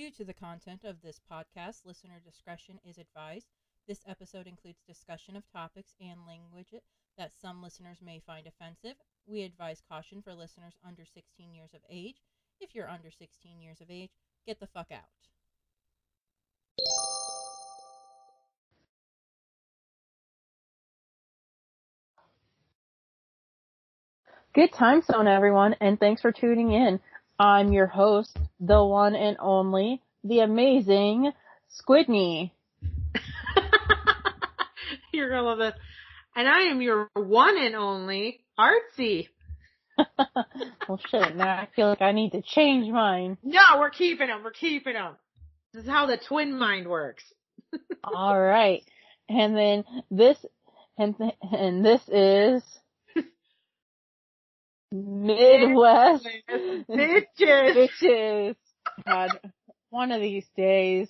Due to the content of this podcast, listener discretion is advised. This episode includes discussion of topics and language that some listeners may find offensive. We advise caution for listeners under 16 years of age. If you're under 16 years of age, get the fuck out. Good time zone, everyone, and thanks for tuning in. I'm your host, the one and only, the amazing Squidney. You're gonna love this. And I am your one and only Artsy. well, shit, now I feel like I need to change mine. No, we're keeping them. We're keeping them. This is how the twin mind works. All right. And then this, and, th- and this is Midwest Bitches. bitches. God, one of these days.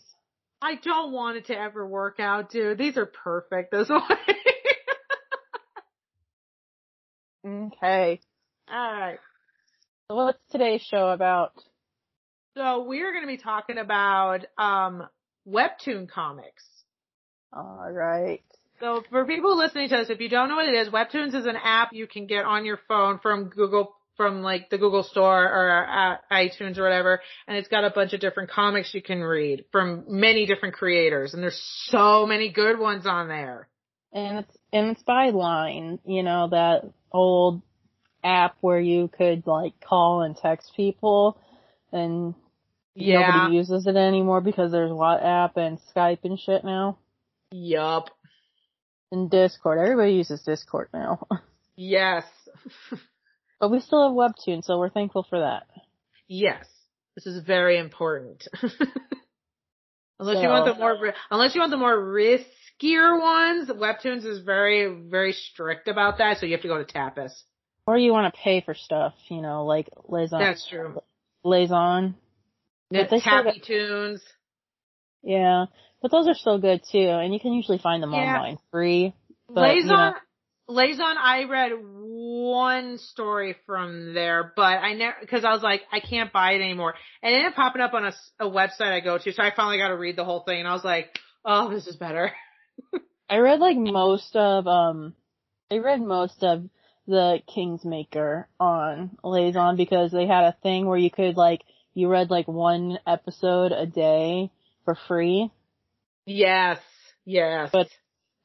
I don't want it to ever work out, dude. These are perfect this way. Okay. Alright. So what's today's show about? So we're gonna be talking about, um, webtoon comics. All right. So for people listening to us, if you don't know what it is, Webtoons is an app you can get on your phone from Google, from like the Google Store or uh, iTunes or whatever, and it's got a bunch of different comics you can read from many different creators, and there's so many good ones on there. And it's and it's by line, you know, that old app where you could like call and text people and Yeah. nobody uses it anymore because there's WhatsApp and Skype and shit now. Yup. And Discord. Everybody uses Discord now. Yes. but we still have Webtoon, so we're thankful for that. yes. This is very important. unless you want the more, unless you want the more riskier ones, Webtoons is very, very strict about that, so you have to go to Tapas. Or you want to pay for stuff, you know, like Liaison. That's true. Liaison. Happy Tunes. Yeah. But those are still good too, and you can usually find them Yeah. online free. But, you Lezhin, know- Lezhin, I read one story from there, but I never, cause I was like, I can't buy it anymore. And it ended up popping up on a, s- a website I go to, so I finally got to read the whole thing, and I was like, oh, this is better. I read like most of um I read most of the Kingsmaker on Liaison because they had a thing where you could like you read like one episode a day for free, Yes, yes. But-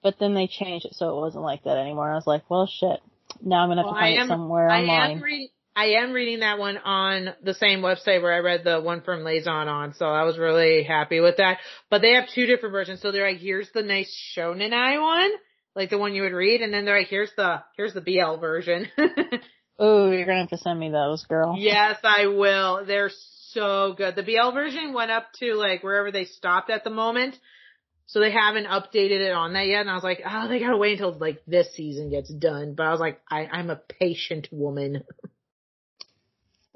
but then they changed it so it wasn't like that anymore. I was like, well shit. Now I'm gonna have Well, to find I it am- somewhere I online. am reading, I am reading that one on the same website where I read the one from Lezhin on, so I was really happy with that. But they have two different versions, so they're like, here's the nice shonen I one, like the one you would read, and then they're like, here's the, here's the BL version. oh, you're gonna have to send me those, girl. Yes, I will. They're so good. The BL version went up to like wherever they stopped at the moment. So they haven't updated it on that yet. And I was like, oh, they gotta wait until like this season gets done. But I was like, I, I'm a patient woman.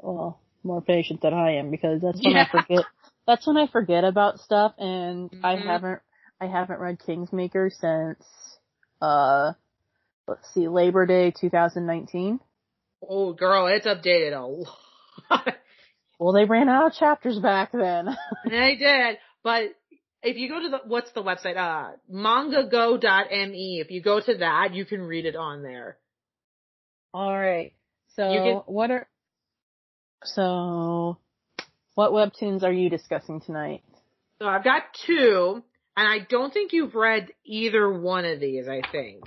Well, more patient than I am because that's when Yeah. I forget. That's when I forget about stuff, and I Mhm. haven't I haven't read Kingsmaker since uh let's see Labor Day 2019. Oh, girl, it's updated a lot. Well, they ran out of chapters back then. they did. But if you go to the, what's the website? Uh, mangago.me. If you go to that, you can read it on there. All right. So can- what are so what webtoons are you discussing tonight? So I've got two, and I don't think you've read either one of these, I think.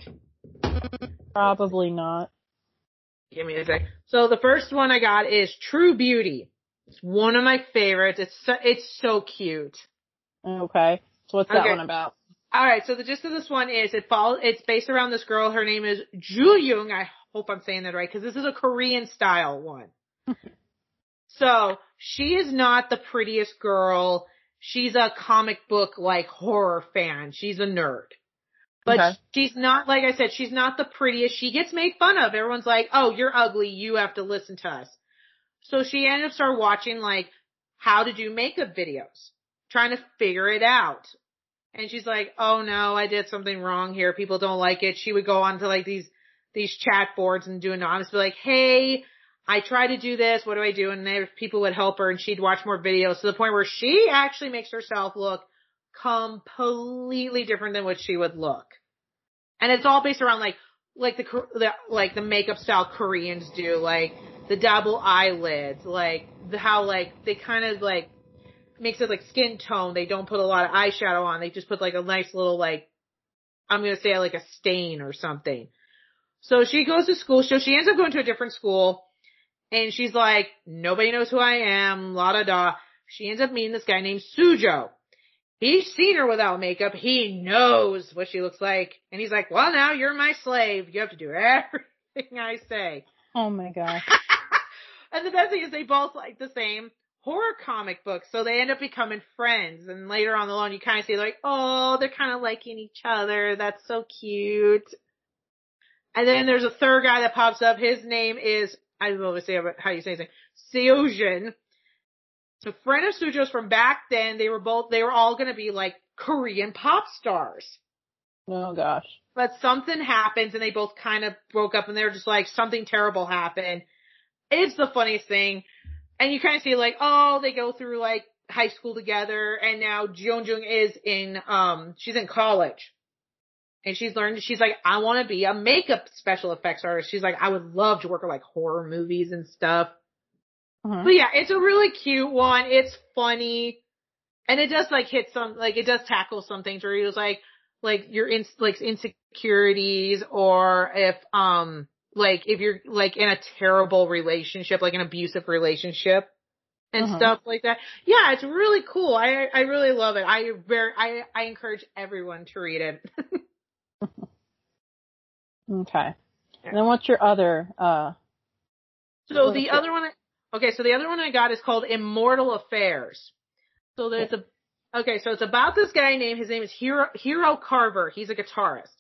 Probably not. Give me a sec. So the first one I got is True Beauty. It's one of my favorites. It's so, it's so cute. Okay. So what's that Okay. one about? All right, so the gist of this one is it follows. It's based around this girl. Her name is Ju Young. I hope I'm saying that right because this is a Korean style one. so she is not the prettiest girl. She's a comic book like horror fan. She's a nerd. But Okay. she's not, like I said, she's not the prettiest. She gets made fun of. Everyone's like, oh, you're ugly. You have to listen to us. So she ended up start watching like how to do makeup videos, trying to figure it out. And she's like, oh no, I did something wrong here. People don't like it. She would go on to like these, these chat boards and do anonymous, be like, hey, I try to do this. What do I do? And people would help her and she'd watch more videos to the point where she actually makes herself look completely different than what she would look. And it's all based around like, like the, the like the makeup style Koreans do, like the double eyelids, like the how like they kind of like makes it like skin tone. They don't put a lot of eyeshadow on. They just put like a nice little like I'm gonna say like a stain or something. So she goes to school. So she ends up going to a different school, and she's like, nobody knows who I am. La da da. She ends up meeting this guy named Sujo. He's seen her without makeup. He knows what she looks like, and he's like, well, now you're my slave. You have to do everything I say. Oh my gosh. and the best thing is they both like the same horror comic books, so they end up becoming friends. And later on the line, you kind of see like, oh, they're kind of liking each other. That's so cute. And then there's a third guy that pops up. His name is I don't know say how you say his name. Seojin. It's a friend of Sujo's from back then. They were both they were all gonna be like Korean pop stars. Oh gosh. But something happens and they both kind of broke up and they were just like something terrible happened. It's the funniest thing and you kind of see like, oh, they go through like high school together, and now Jeonjung is in, um, she's in college, and she's learned. She's like, I want to be a makeup special effects artist. She's like, I would love to work with like horror movies and stuff. Uh-huh. But yeah, it's a really cute one. It's funny, and it does like hit some, like it does tackle some things where he was like, like your in, like insecurities, or if um like if you're like in a terrible relationship, like an abusive relationship and uh-huh. stuff like that. Yeah, it's really cool. I I really love it. I very I I encourage everyone to read it. okay. And then what's your other uh So the other one Okay, so the other one I got is called Immortal Affairs. So there's a Okay, so it's about this guy named his name is Hero Hero Carver. He's a guitarist.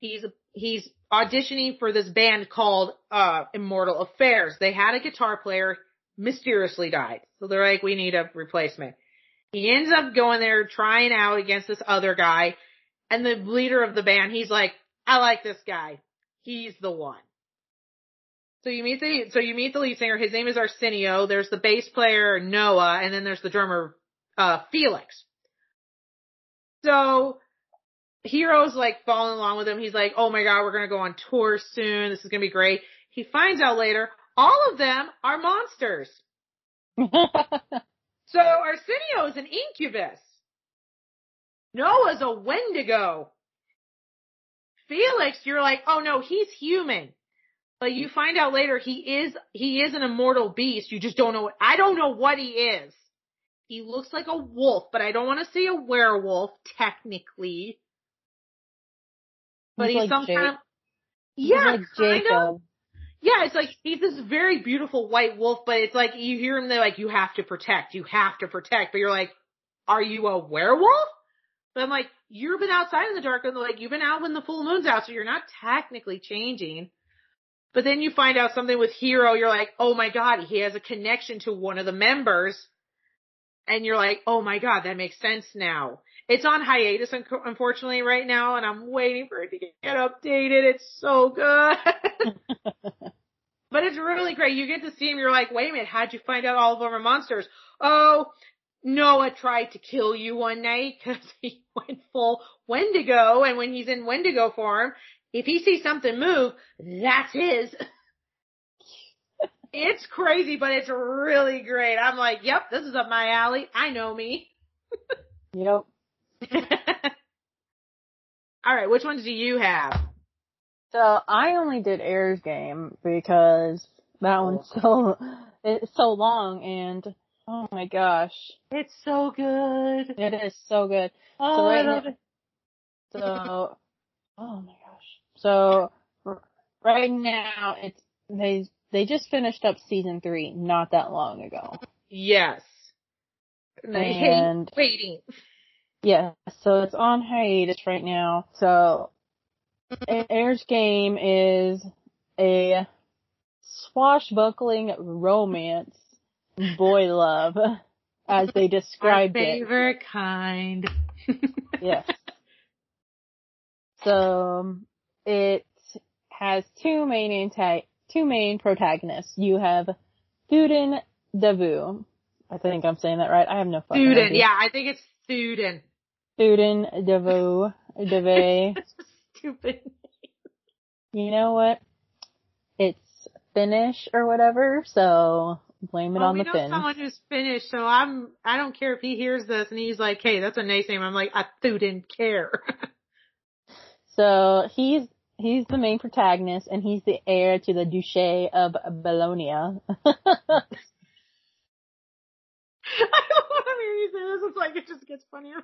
He's a he's auditioning for this band called uh, Immortal Affairs. They had a guitar player mysteriously died. So they're like, we need a replacement. He ends up going there trying out against this other guy and the leader of the band, he's like, I like this guy. He's the one. So you meet the, so you meet the lead singer. His name is Arsenio. There's the bass player, Noah, and then there's the drummer, uh, Felix. So Hero's like falling along with him. He's like, oh my god, we're gonna go on tour soon. This is gonna be great. He finds out later, all of them are monsters. so Arsenio is an incubus. Noah's a Wendigo. Felix, you're like, oh no, he's human. But you find out later he is, he is an immortal beast. You just don't know, I don't know what he is. He looks like a wolf, but I don't want to say a werewolf, technically but he's, he's like some Jake. kind of yeah, like kind of. Yeah, it's like he's this very beautiful white wolf, but it's like you hear him, they're like, you have to protect, you have to protect, but you're like, are you a werewolf? But I'm like, you've been outside in the dark, and like, you've been out when the full moon's out, so you're not technically changing. But then you find out something with Hero, you're like, oh my god, he has a connection to one of the members. And you're like, oh my god, that makes sense now. It's on hiatus, unfortunately, right now, and I'm waiting for it to get updated. It's so good. but it's really great. You get to see him, you're like, wait a minute, how'd you find out all of are monsters? Oh, Noah tried to kill you one night because he went full Wendigo, and when he's in Wendigo form, if he sees something move, that's his. it's crazy, but it's really great. I'm like, yep, this is up my alley. I know me. yep. All right, which ones do you have? So I only did Heir's game because that one's oh. so it's so long and oh my gosh, it's so good. It is so good. Oh, so right I love now, it. So oh my gosh. So right now it's they they just finished up season three not that long ago. Yes. And, and waiting. Yeah, so it's on hiatus right now. So Heir's game is a swashbuckling romance boy love, as they described Our favorite it. kind. yes. So um, it has two main two main protagonists. You have Thuden Davu. I think I'm saying that right. I have no fucking Thuden. idea. Yeah, I think it's Thuden. Thuden Davu. Dave. Stupid. You know what? It's Finnish or whatever, so blame it oh, on we the know Finns. someone who's Finnish, so I'm. I don't care if he hears this and he's like, "Hey, that's a nice name." I'm like, I didn't care. So he's he's the main protagonist, and he's the heir to the Duché of Bologna. I don't want to hear you say this. It's like it just gets funnier.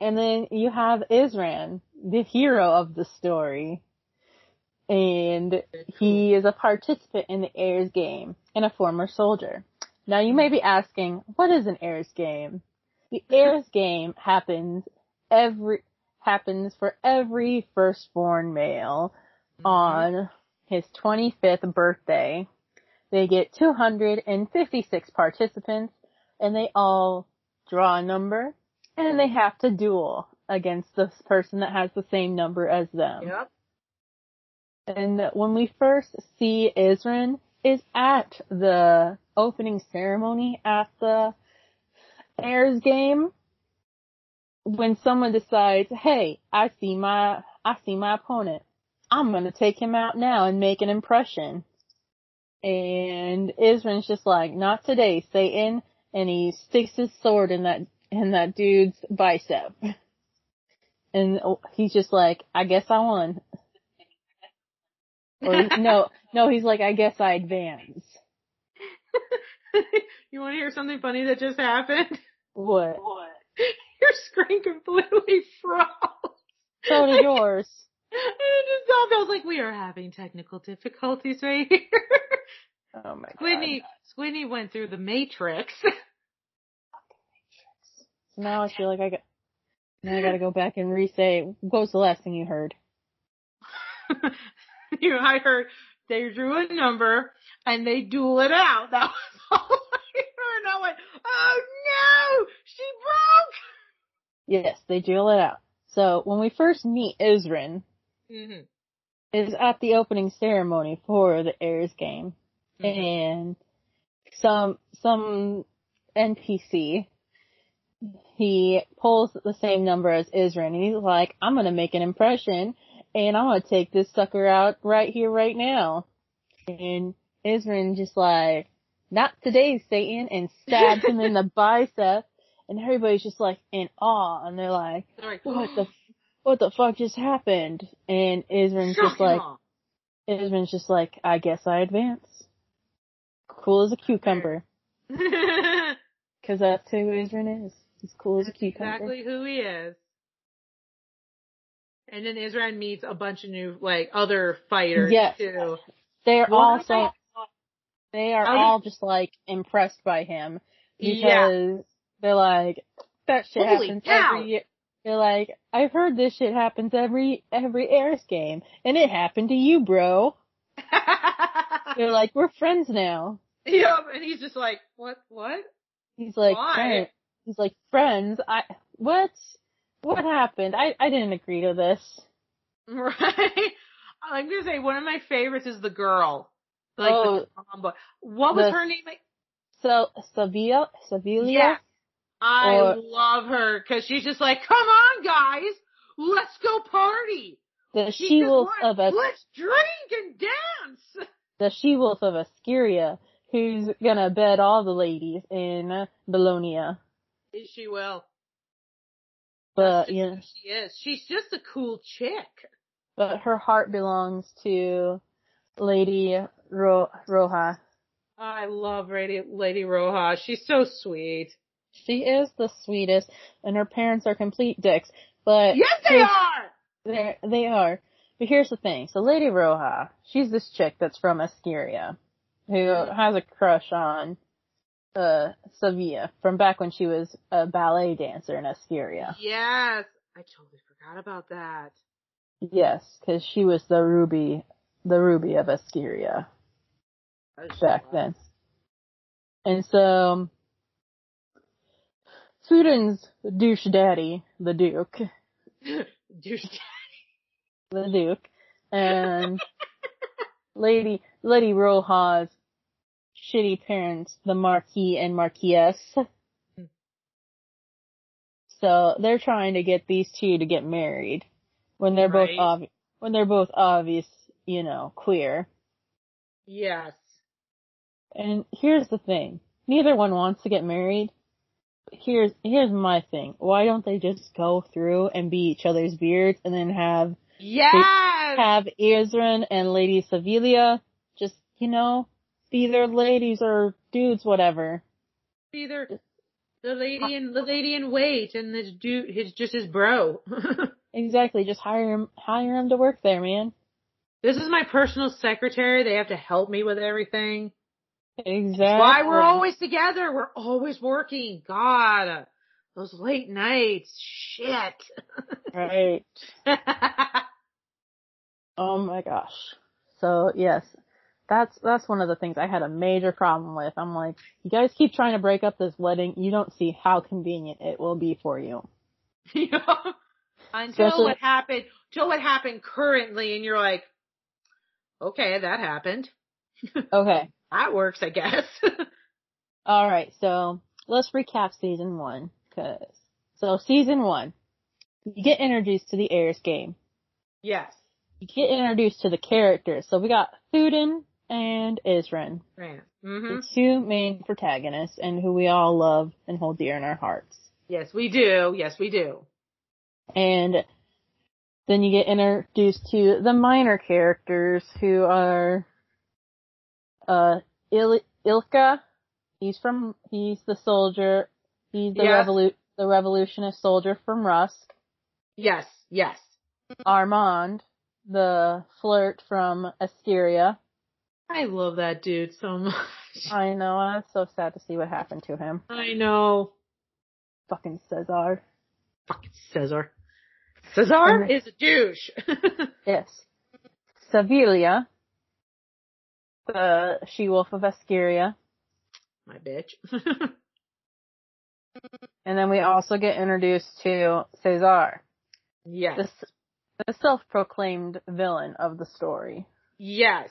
And then you have Isran, the hero of the story, and he is a participant in the heirs game and a former soldier. Now you may be asking, what is an heirs game? The heirs game happens every happens for every firstborn male mm-hmm. on his 25th birthday. They get 256 participants and they all draw a number and they mm-hmm. have to duel against this person that has the same number as them. Yep. And when we first see Isran is at the opening ceremony at the Heirs game when someone decides, hey, I see my, I see my opponent. I'm gonna take him out now and make an impression. And Isran's just like, not today, Satan. And he sticks his sword in that, in that dude's bicep. And he's just like, I guess I won. Or no, no, he's like, I guess I advance. you want to hear something funny that just happened? What? Your screen completely froze. So did yours. It just stopped. I was like, we are having technical difficulties right here. Oh my god. Squidney, Squidney went through the matrix. So now I feel like I got, now I gotta go back and re-say, what was the last thing you heard? you know, I heard they drew a number and they duel it out. That was all I heard. And I went, oh no, she broke. Yes, they duel it out. So when we first meet Isran, Mm-hmm. is at the opening ceremony for the Heirs game, and some some NPC he pulls the same number as Isran, and he's like, "I'm gonna make an impression, and I'm gonna take this sucker out right here, right now." And Isran just like, "Not today, Satan," and stabs him in the bicep, and everybody's just like in awe, and they're like, Sorry. "What the what the fuck just happened?" And Isran's just like, Isran's just like, I guess I advance. Cool as a cucumber. Cause that's who Isran is. He's cool as a cucumber. exactly who he is. And then Israel meets a bunch of new, like, other fighters Yes. too. They're all so, they are oh, How all just like impressed by him. Because Yeah. they're like, that shit Holy happens cow. every year. They're like, I've heard this shit happens every, every Heirs game. And it happened to you, bro. They're like, we're friends now. yep. And he's just like, what, what? He's like, Why? He's like, friends, I, what? What happened? I, I didn't agree to this. Right? I'm gonna say one of my favorites is the girl. Like Oh. the tomboy. What was The- her name? So, Sevilla, Sevilla? Yeah. I Or- love her because she's just like, come on guys, let's go party. The She she-wolf of a, Let's drink and dance. the she-wolf of Askyria, who's gonna bed all the ladies in Bologna. She will. But, know, she is. She's just a cool chick. but her heart belongs to Lady Ro- Roja. I love Lady, Lady Roja. She's so sweet. She is the sweetest, and her parents are complete dicks. But Yes, they are. They are. But here's the thing. So Lady Roja, she's this chick that's from Askyria, who mm-hmm. has a crush on, uh, Sevilla from back when she was a ballet dancer in Askyria. Yes. I totally forgot about that. Yes, cause she was the ruby, the ruby of Askyria back then. And so, Fuden's douche daddy, the Duke, Douche. Daddy. The Duke, and Lady Lady Roja's shitty parents, the Marquis and Marquise. So they're trying to get these two to get married when they're both Right. obvious when they're both obvious, you know, queer. Yes. And here's the thing. Neither one wants to get married. Here's here's my thing. Why don't they just go through and be each other's beards and then have Yes. have Isran and Lady Sevilla just, you know, be their ladies or dudes, whatever. Either the lady in the lady in wait and this dude his just his bro. Exactly. Just hire him, hire him to work there, man. this is my personal secretary. They have to help me with everything. Exactly. Why we're always together. We're always working. God, those late nights. Shit. right. Oh my gosh. So yes, that's that's one of the things I had a major problem with. I'm like, you guys keep trying to break up this wedding. You don't see how convenient it will be for you. Until Especially- what happened, until what happened currently, and you're like, okay, that happened. Okay. That works, I guess. All right. So let's recap season one. Cause so season one, you get introduced to the heirs game. yes. You get introduced to the characters. So we got Thuden and Isran, Right. hmm the two main protagonists, and who we all love and hold dear in our hearts. Yes, we do. Yes, we do. And then you get introduced to the minor characters who are, uh, Il- Ilka. He's from, he's the soldier. He's the Yes. revolu- the revolutionist soldier from Rusk. Yes, yes. Armand, the flirt from Asteria. I love that dude so much. I know, I'm so sad to see what happened to him. I know. Fucking Cesar. Fucking Cesar. Cesar And- is a douche. Yes. Sevilla, the she-wolf of Ascaria. My bitch. And then we also get introduced to Cesar, yes. the, the self-proclaimed villain of the story. yes.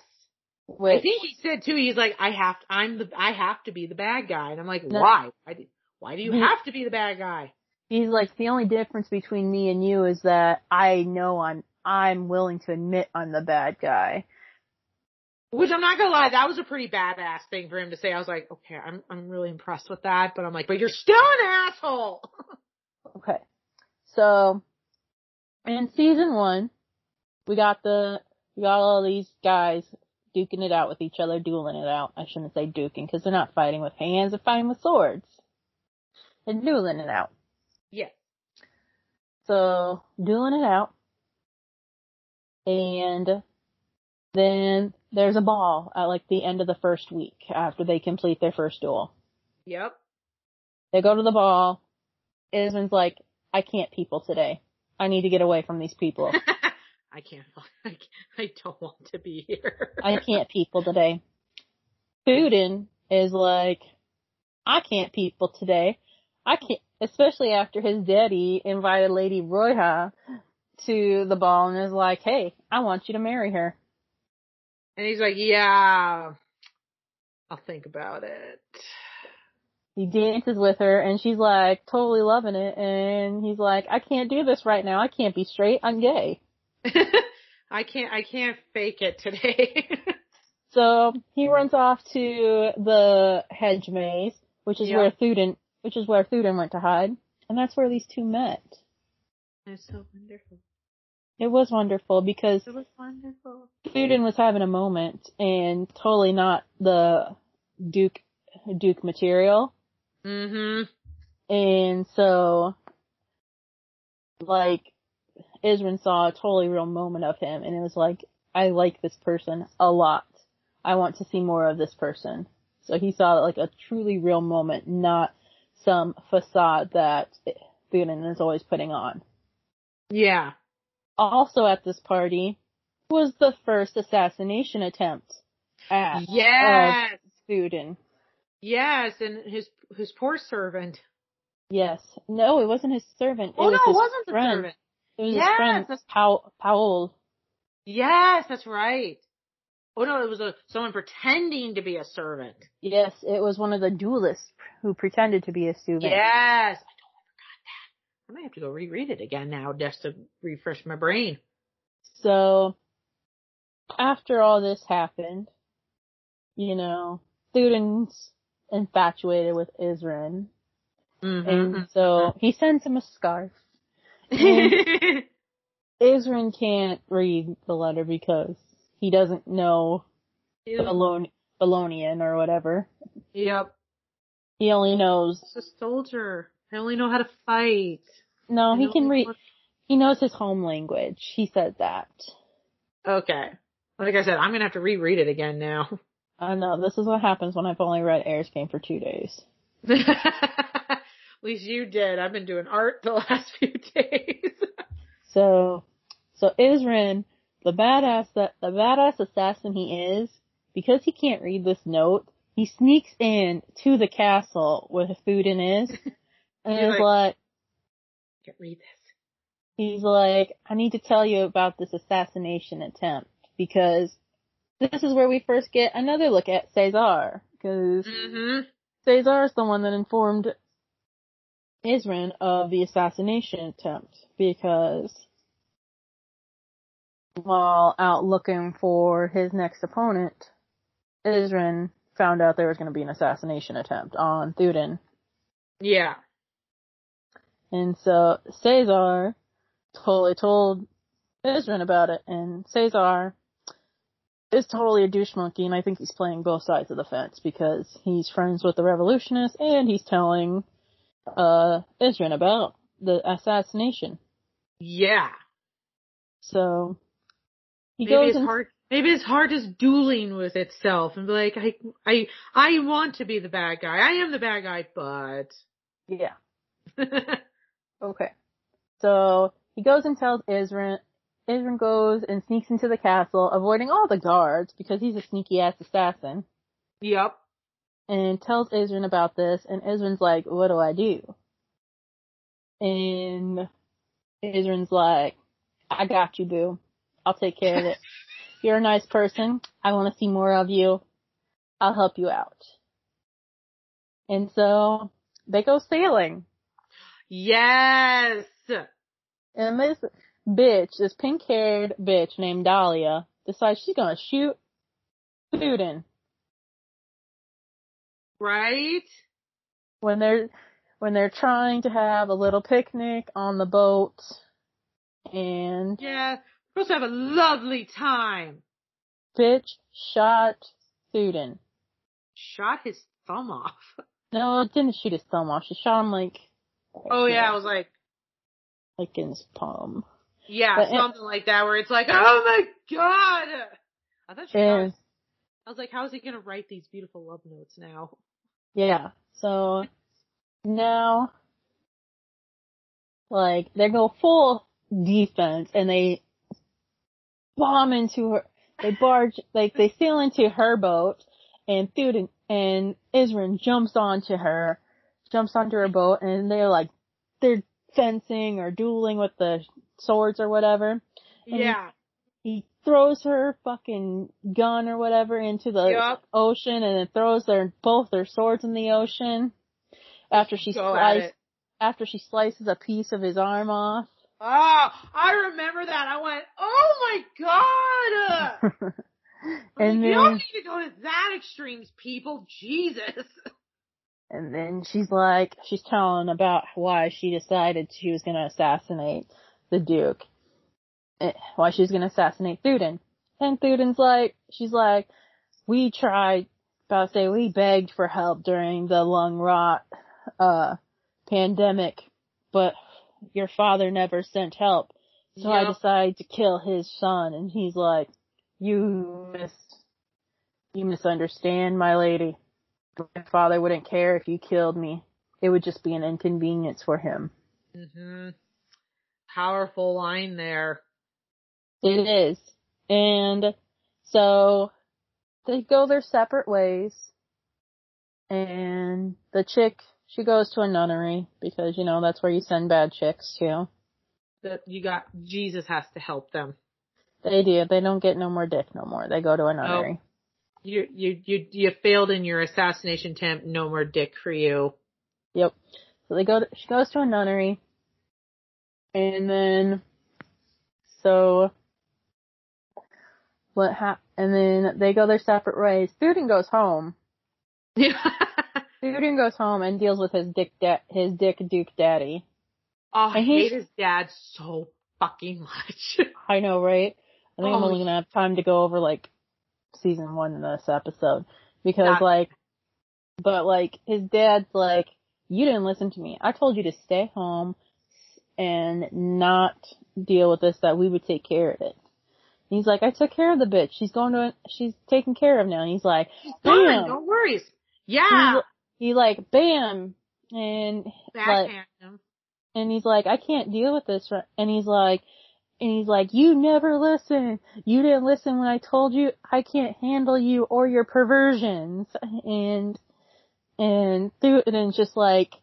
I think he said too, he's like, I have, to, I'm the, I have to be the bad guy. And I'm like, No. why? Why do, why do you have to be the bad guy? he's like, the only difference between me and you is that I know I'm, I'm willing to admit I'm the bad guy. Which I'm not gonna lie, that was a pretty badass thing for him to say. I was like, okay, I'm, I'm really impressed with that, but I'm like, but you're still an asshole. Okay. So, in season one, we got the, we got all these guys duking it out with each other, dueling it out. I shouldn't say duking because they're not fighting with hands, they're fighting with swords. They're dueling it out. Yeah. So, dueling it out. And then there's a ball at like the end of the first week after they complete their first duel. Yep. They go to the ball. Isman's like, I can't people today. I need to get away from these people. I can't, I, can't- I don't want to be here. I can't people today. Fudin is like, I can't people today. I can't, especially after his daddy invited Lady Royha to the ball and is like, hey, I want you to marry her. And he's like, yeah, I'll think about it. He dances with her and she's like totally loving it and he's like, I can't do this right now. I can't be straight. I'm gay. I can't, I can't fake it today. So he runs off to the hedge maze, which is Yeah. where Thuden, which is where Thuden went to hide. And that's where these two met. it's so wonderful. It was wonderful because It was wonderful. Thuden was having a moment and totally not the Duke, Duke material. Mm-hmm. And so, like, Isran saw a totally real moment of him and it was like, I like this person a lot. I want to see more of this person. So he saw like a truly real moment, not some facade that Thuden is always putting on. Yeah. Also at this party was the first assassination attempt at Yes. Uh, Thuden. Yes, and his his poor servant. Yes. No, it wasn't his servant. It Oh was no, it wasn't the servant. It was Yes, his friend, that's- Paul, Paul. Yes, that's right. Oh no, it was a someone pretending to be a servant. Yes, it was one of the duelists who pretended to be a student. Yes, I totally forgot that. I might have to go reread it again now just to refresh my brain. So, after all this happened, you know, students infatuated with Isrin, Mm-hmm. and so he sends him a scarf. Isrin can't read the letter because he doesn't know Balon- Balonian or whatever. yep. He only knows, He's a soldier. I only know how to fight. no, I he can read, what- he knows his home language. He said that. Okay. Like I said, I'm gonna have to reread it again now. I know, this is what happens when I've only read Heir's Game for two days. Least you did. I've been doing art the last few days. So, so Isrin, the badass that the badass assassin he is, because he can't read this note, he sneaks in to the castle where the food in is, and is like- like, Can't read this. he's like, I need to tell you about this assassination attempt because this is where we first get another look at Caesar because Mm-hmm. Caesar is the one that informed Isrin of the assassination attempt because while out looking for his next opponent, Isrin found out there was going to be an assassination attempt on Thuden. Yeah. And so Caesar totally told Isrin about it, and Caesar is totally a douche monkey, and I think he's playing both sides of the fence because he's friends with the revolutionists and he's telling uh Isrin about the assassination. Yeah. So he maybe goes his and heart maybe his heart is dueling with itself and be like, I I I want to be the bad guy. I am the bad guy, but yeah, okay. So he goes and tells Isrin. Isrin goes and sneaks into the castle, avoiding all the guards because he's a sneaky ass assassin. Yep. And tells Isrin about this, and Isrin's like, what do I do? And Isrin's like, I got you, boo. I'll take care of it. You're a nice person. I want to see more of you. I'll help you out. And so they go sailing. Yes. And this bitch, this pink haired bitch named Dahlia, decides she's gonna shoot Thuden. Right? when they're when they're trying to have a little picnic on the boat and Yeah. We're supposed to have a lovely time. bitch shot Thuden. Shot his thumb off. No, it didn't shoot his thumb off. She shot him like Oh yeah, I was like, like in his palm. yeah, But it- something like that where it's like, oh my god! I thought she And was, I was like, how is he gonna write these beautiful love notes now? Yeah, so now like they go full defense and they bomb into her they barge like they sail into her boat and Thuden and Isrin jumps onto her jumps onto her boat and they're like they're fencing or dueling with the swords or whatever. And Yeah. He throws her fucking gun or whatever into the Yup. ocean and then throws their both their swords in the ocean after she Go slices after she slices a piece of his arm off. Oh, I remember that. I went, oh my god! And like, you don't need to go to that extremes, people. Jesus. and then she's like she's telling about why she decided she was going to assassinate the duke. Eh, Why she's going to assassinate Thuden. And Thuden's like she's like we tried about to say we begged for help during the lung rot uh pandemic, but your father never sent help. So I decided to kill his son and he's like, You mis you misunderstand, my lady. My father wouldn't care if you killed me. It would just be an inconvenience for him. hmm Powerful line there. It is. And so they go their separate ways. And the chick, she goes to a nunnery because, you know, that's where you send bad chicks to. That you got Jesus has to help them. They do. They don't get no more dick no more. They go to a nunnery. Oh, You you you you failed in your assassination attempt. No more dick for you. Yep. So they go to, she goes to a nunnery. And then, so, what hap- and then they go their separate ways. Theoden goes home. Theoden goes home and deals with his dick da- his dick Duke daddy. Oh, I And hate his dad so fucking much. I know, right? I think I'm Oh, only gonna have time to go over like season one in this episode because Yeah. like, but like his dad's like, you didn't listen to me. I told you to stay home and not deal with this. That we would take care of it. And he's like, I took care of the bitch. She's going to, she's taken care of now. And he's like, Fine, bam. no worries. Yeah. He, he like, bam. And him. and he's like, I can't deal with this. And he's like, and he's like, you never listen. You didn't listen when I told you I can't handle you or your perversions. And, and Theoden's just like,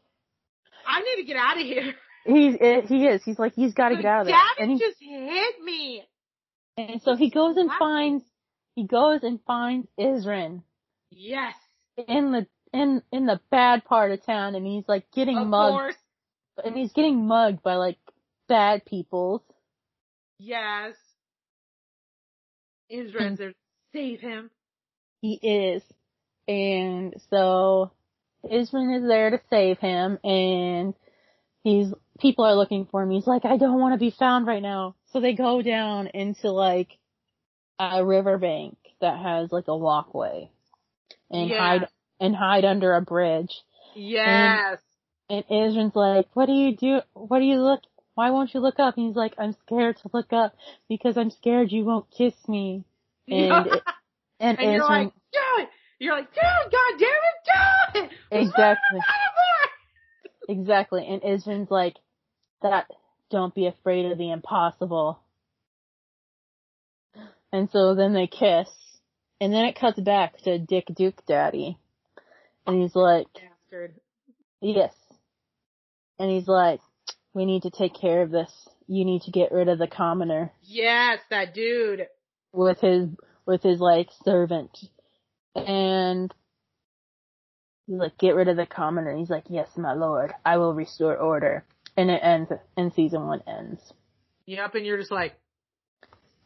I need to get out of here. he's, he is. He's like, he's gotta get out of there. Daddy And, he, just hit me. And so he goes and finds, he goes and finds Isrin Yes. in the, in, in the bad part of town and he's like getting Of mugged, course. and he's getting mugged by like bad people. Yes. Israel's there to save him. He is. And so Isrin is there to save him and he's people are looking for him. He's like, I don't want to be found right now. So they go down into like a riverbank that has like a walkway and Yeah. hide and hide under a bridge. Yes. And Isrin's like, What do you do what do you look why won't you look up? And he's like, I'm scared to look up because I'm scared you won't kiss me. And it- and, and you're like, do it. You're like, dude, god damn it, do it. Exactly. wrong with that? Exactly. And Isrin's like, that, don't be afraid of the impossible. And so then they kiss. And then it cuts back to Dick Duke Daddy. And he's like, Bastard. yes. And he's like, we need to take care of this. You need to get rid of the commoner Yes, that dude. with his, with his like servant. And he's like, get rid of the commoner. And he's like, yes, my lord, I will restore order. And it ends, and season one ends. Yep, and you're just like,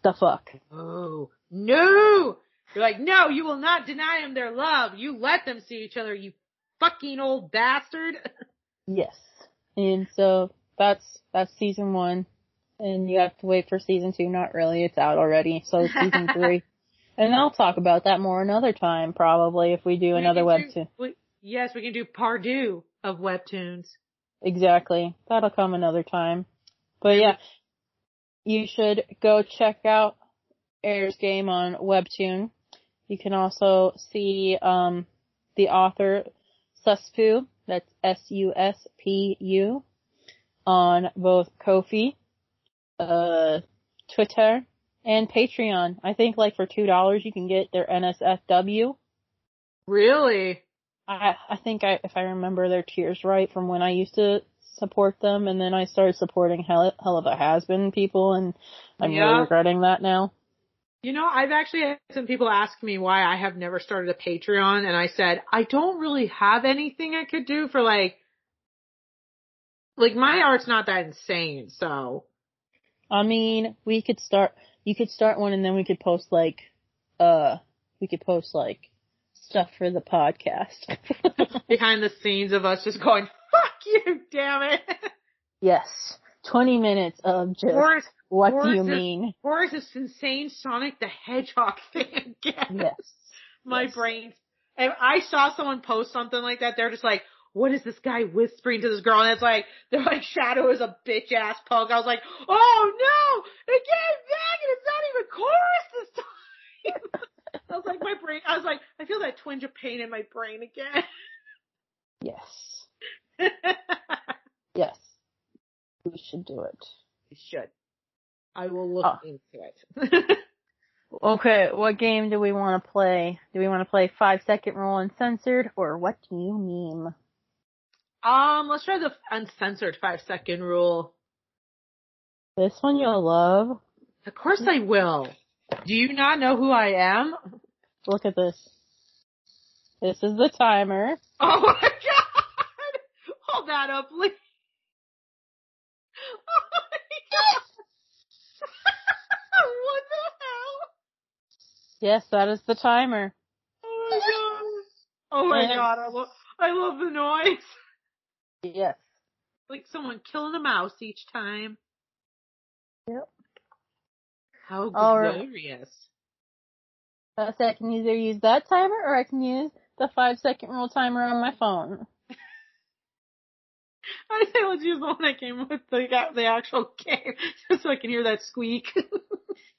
The fuck? oh, no. You're like, no, you will not deny them their love. You let them see each other, you fucking old bastard. Yes. And so that's that's season one. And you have to wait for season two. Not really, it's out already. So season three. And I'll talk about that more another time, probably, if we do We another webtoon. we- yes, we can do Pardue of webtoons. Exactly. That'll come another time. But yeah, you should go check out Heir's Game on Webtoon. You can also see um, the author Suspu, that's S-U-S-P-U, on both Ko-fi, uh, Twitter, and Patreon. I think like for two dollars you can get their NSFW. Really? I I think I if I remember their tears right from when I used to support them and then I started supporting hell, hell of a has been people and I'm Yeah. really regretting that now. You know, I've actually had some people ask me why I have never started a Patreon and I said, I don't really have anything I could do for like, like my art's not that insane, so. I mean, we could start you could start one and then we could post like uh we could post like stuff for the podcast. Behind the scenes of us just going, fuck you, damn it. yes. 20 minutes of just Or, what do you is mean? or is insane Sonic the Hedgehog thing again? Yes. My Yes. brain. And I saw someone post something like that. They're just like, what is this guy whispering to this girl? And it's like, they're like, Shadow is a bitch ass punk. I was like, oh no, it came back and it's not even chorus this time. I was like, my brain, I was like, I feel that twinge of pain in my brain again. Yes. Yes. We should do it. We should. I will look Oh. into it. Okay, what game do we want to play? Do we want to play five second rule uncensored or what do you mean? um, let's try the uncensored five second rule. This one you'll love. Of course I will. Do you not know who I am? Look at this. This is the timer. Oh my god! Hold that up, please. Oh my god! what the hell? Yes, that is the timer. Oh my god! Oh my god! I love I love the noise. Yes. Like someone killing a mouse each time. Yep. How All right. glorious! Uh, so I can either use that timer or I can use the five second rule timer on my phone. I say let's use the one that came with the the actual game, just so I can hear that squeak.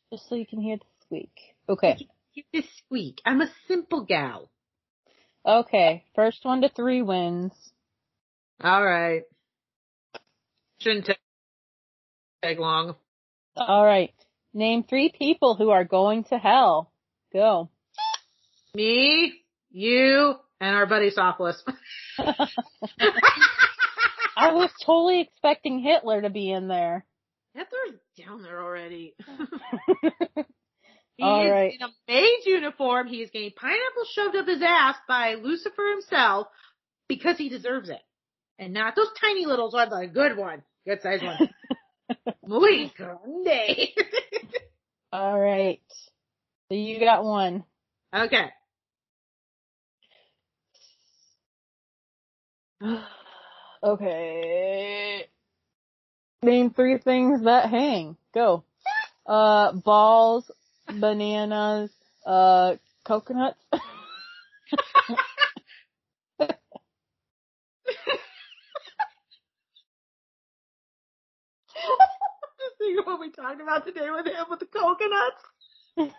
Just so you can hear the squeak. Okay. Hear this squeak. I'm a simple gal. Okay. First one to three wins. All right. Shouldn't take, take long. Alright. Name three people who are going to hell. Go. Me, you, and our buddy Sophilus. I was totally expecting Hitler to be in there. Hitler's down there already. He All is right. in a mage uniform. He is getting pineapple shoved up his ass by Lucifer himself because he deserves it. And not those tiny little ones, a good one. Good size one. Muy grande. Alright. So you got one. okay. okay. Name three things that hang. Go. Uh, balls, bananas, uh, coconuts. Just think of what we talked about today with him with the coconuts.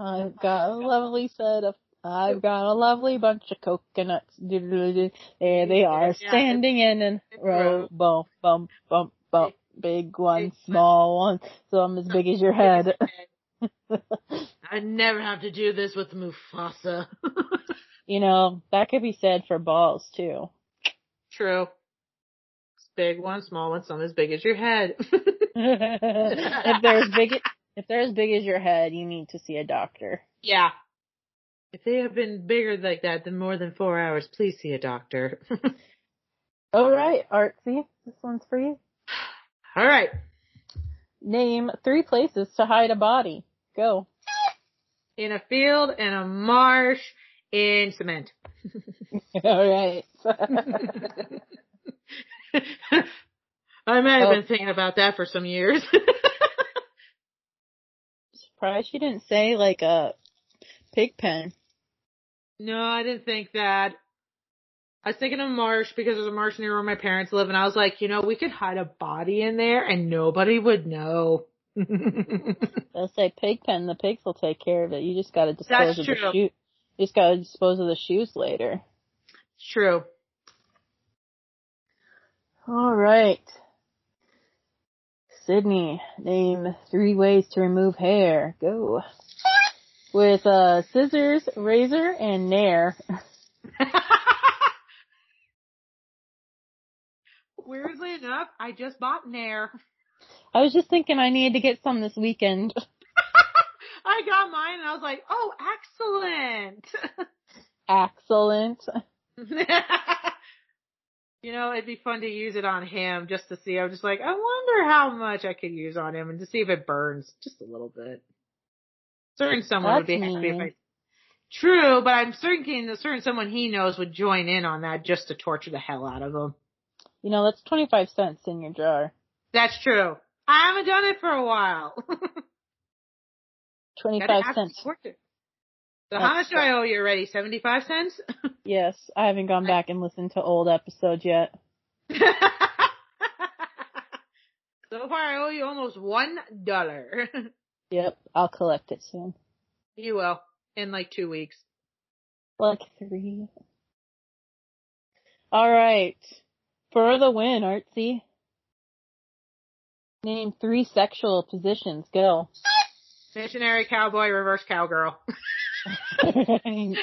I've got a lovely set of, I've got a lovely bunch of coconuts. There they are, standing in and row. Bump, bump, bump, bump. Big one, small one, some as big as your head. I never have to do this with Mufasa. you know, that could be said for balls too. True. Big one, small one, some as big as your head. if they're as big, if they're as big as your head, you need to see a doctor. yeah. If they have been bigger like that than more than four hours, please see a doctor. All right, Artsy, this one's for you. All right. Name three places to hide a body. Go. In a field, in a marsh, in cement. All right. I might have Oh. been thinking about that for some years. Surprised you didn't say like a pig pen. no, I didn't think that. I was thinking of marsh because there's a marsh near where my parents live and I was like, you know, we could hide a body in there and nobody would know. They'll say pig pen. The pigs will take care of it. You just got to dispose That's of true. the shoe. Just got to dispose of the shoes later. True. All right. Sydney, name three ways to remove hair. Go. With uh scissors, razor, and Nair. Weirdly enough, I just bought Nair. I was just thinking I needed to get some this weekend. I got mine and I was like, oh, excellent. Excellent. you know, it'd be fun to use it on him just to see. I'm just like, I wonder how much I could use on him and to see if it burns just a little bit. Certain someone would be That's happy if. I. True, but I'm certain that certain someone he knows would join in on that just to torture the hell out of him. You know, that's 25 cents in your jar. That's true. I haven't done it for a while. Gotta 25 cents. So how much do I owe you already? Seventy-five cents. Yes, I haven't gone back and listened to old episodes yet. so far, I owe you almost one dollar. Yep, I'll collect it soon. you will in like two weeks. Like three. Alright. For the win, Artsy. Name three sexual positions. Go. Missionary cowboy, reverse cowgirl.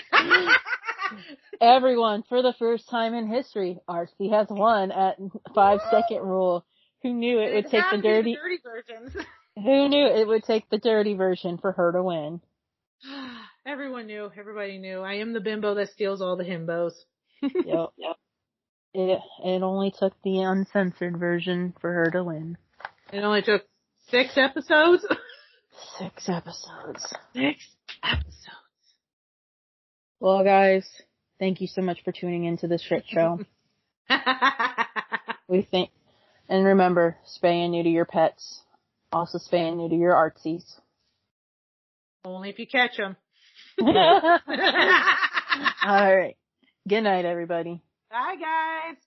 Everyone, for the first time in history, Arcee has won at five second rule. Who knew it would take the had to be dirty, dirty versions. who knew it would take the dirty version for her to win? Everyone knew. Everybody knew. I am the bimbo that steals all the himbos. yep. Yep. It, it only took the uncensored version for her to win. It only took six episodes. Six episodes. Six episodes. Well guys, thank you so much for tuning into this shit show. we think, and remember, spay and neuter your pets. Also spay and neuter your artsies. Only if you catch them. Alright. Good night everybody. Bye guys.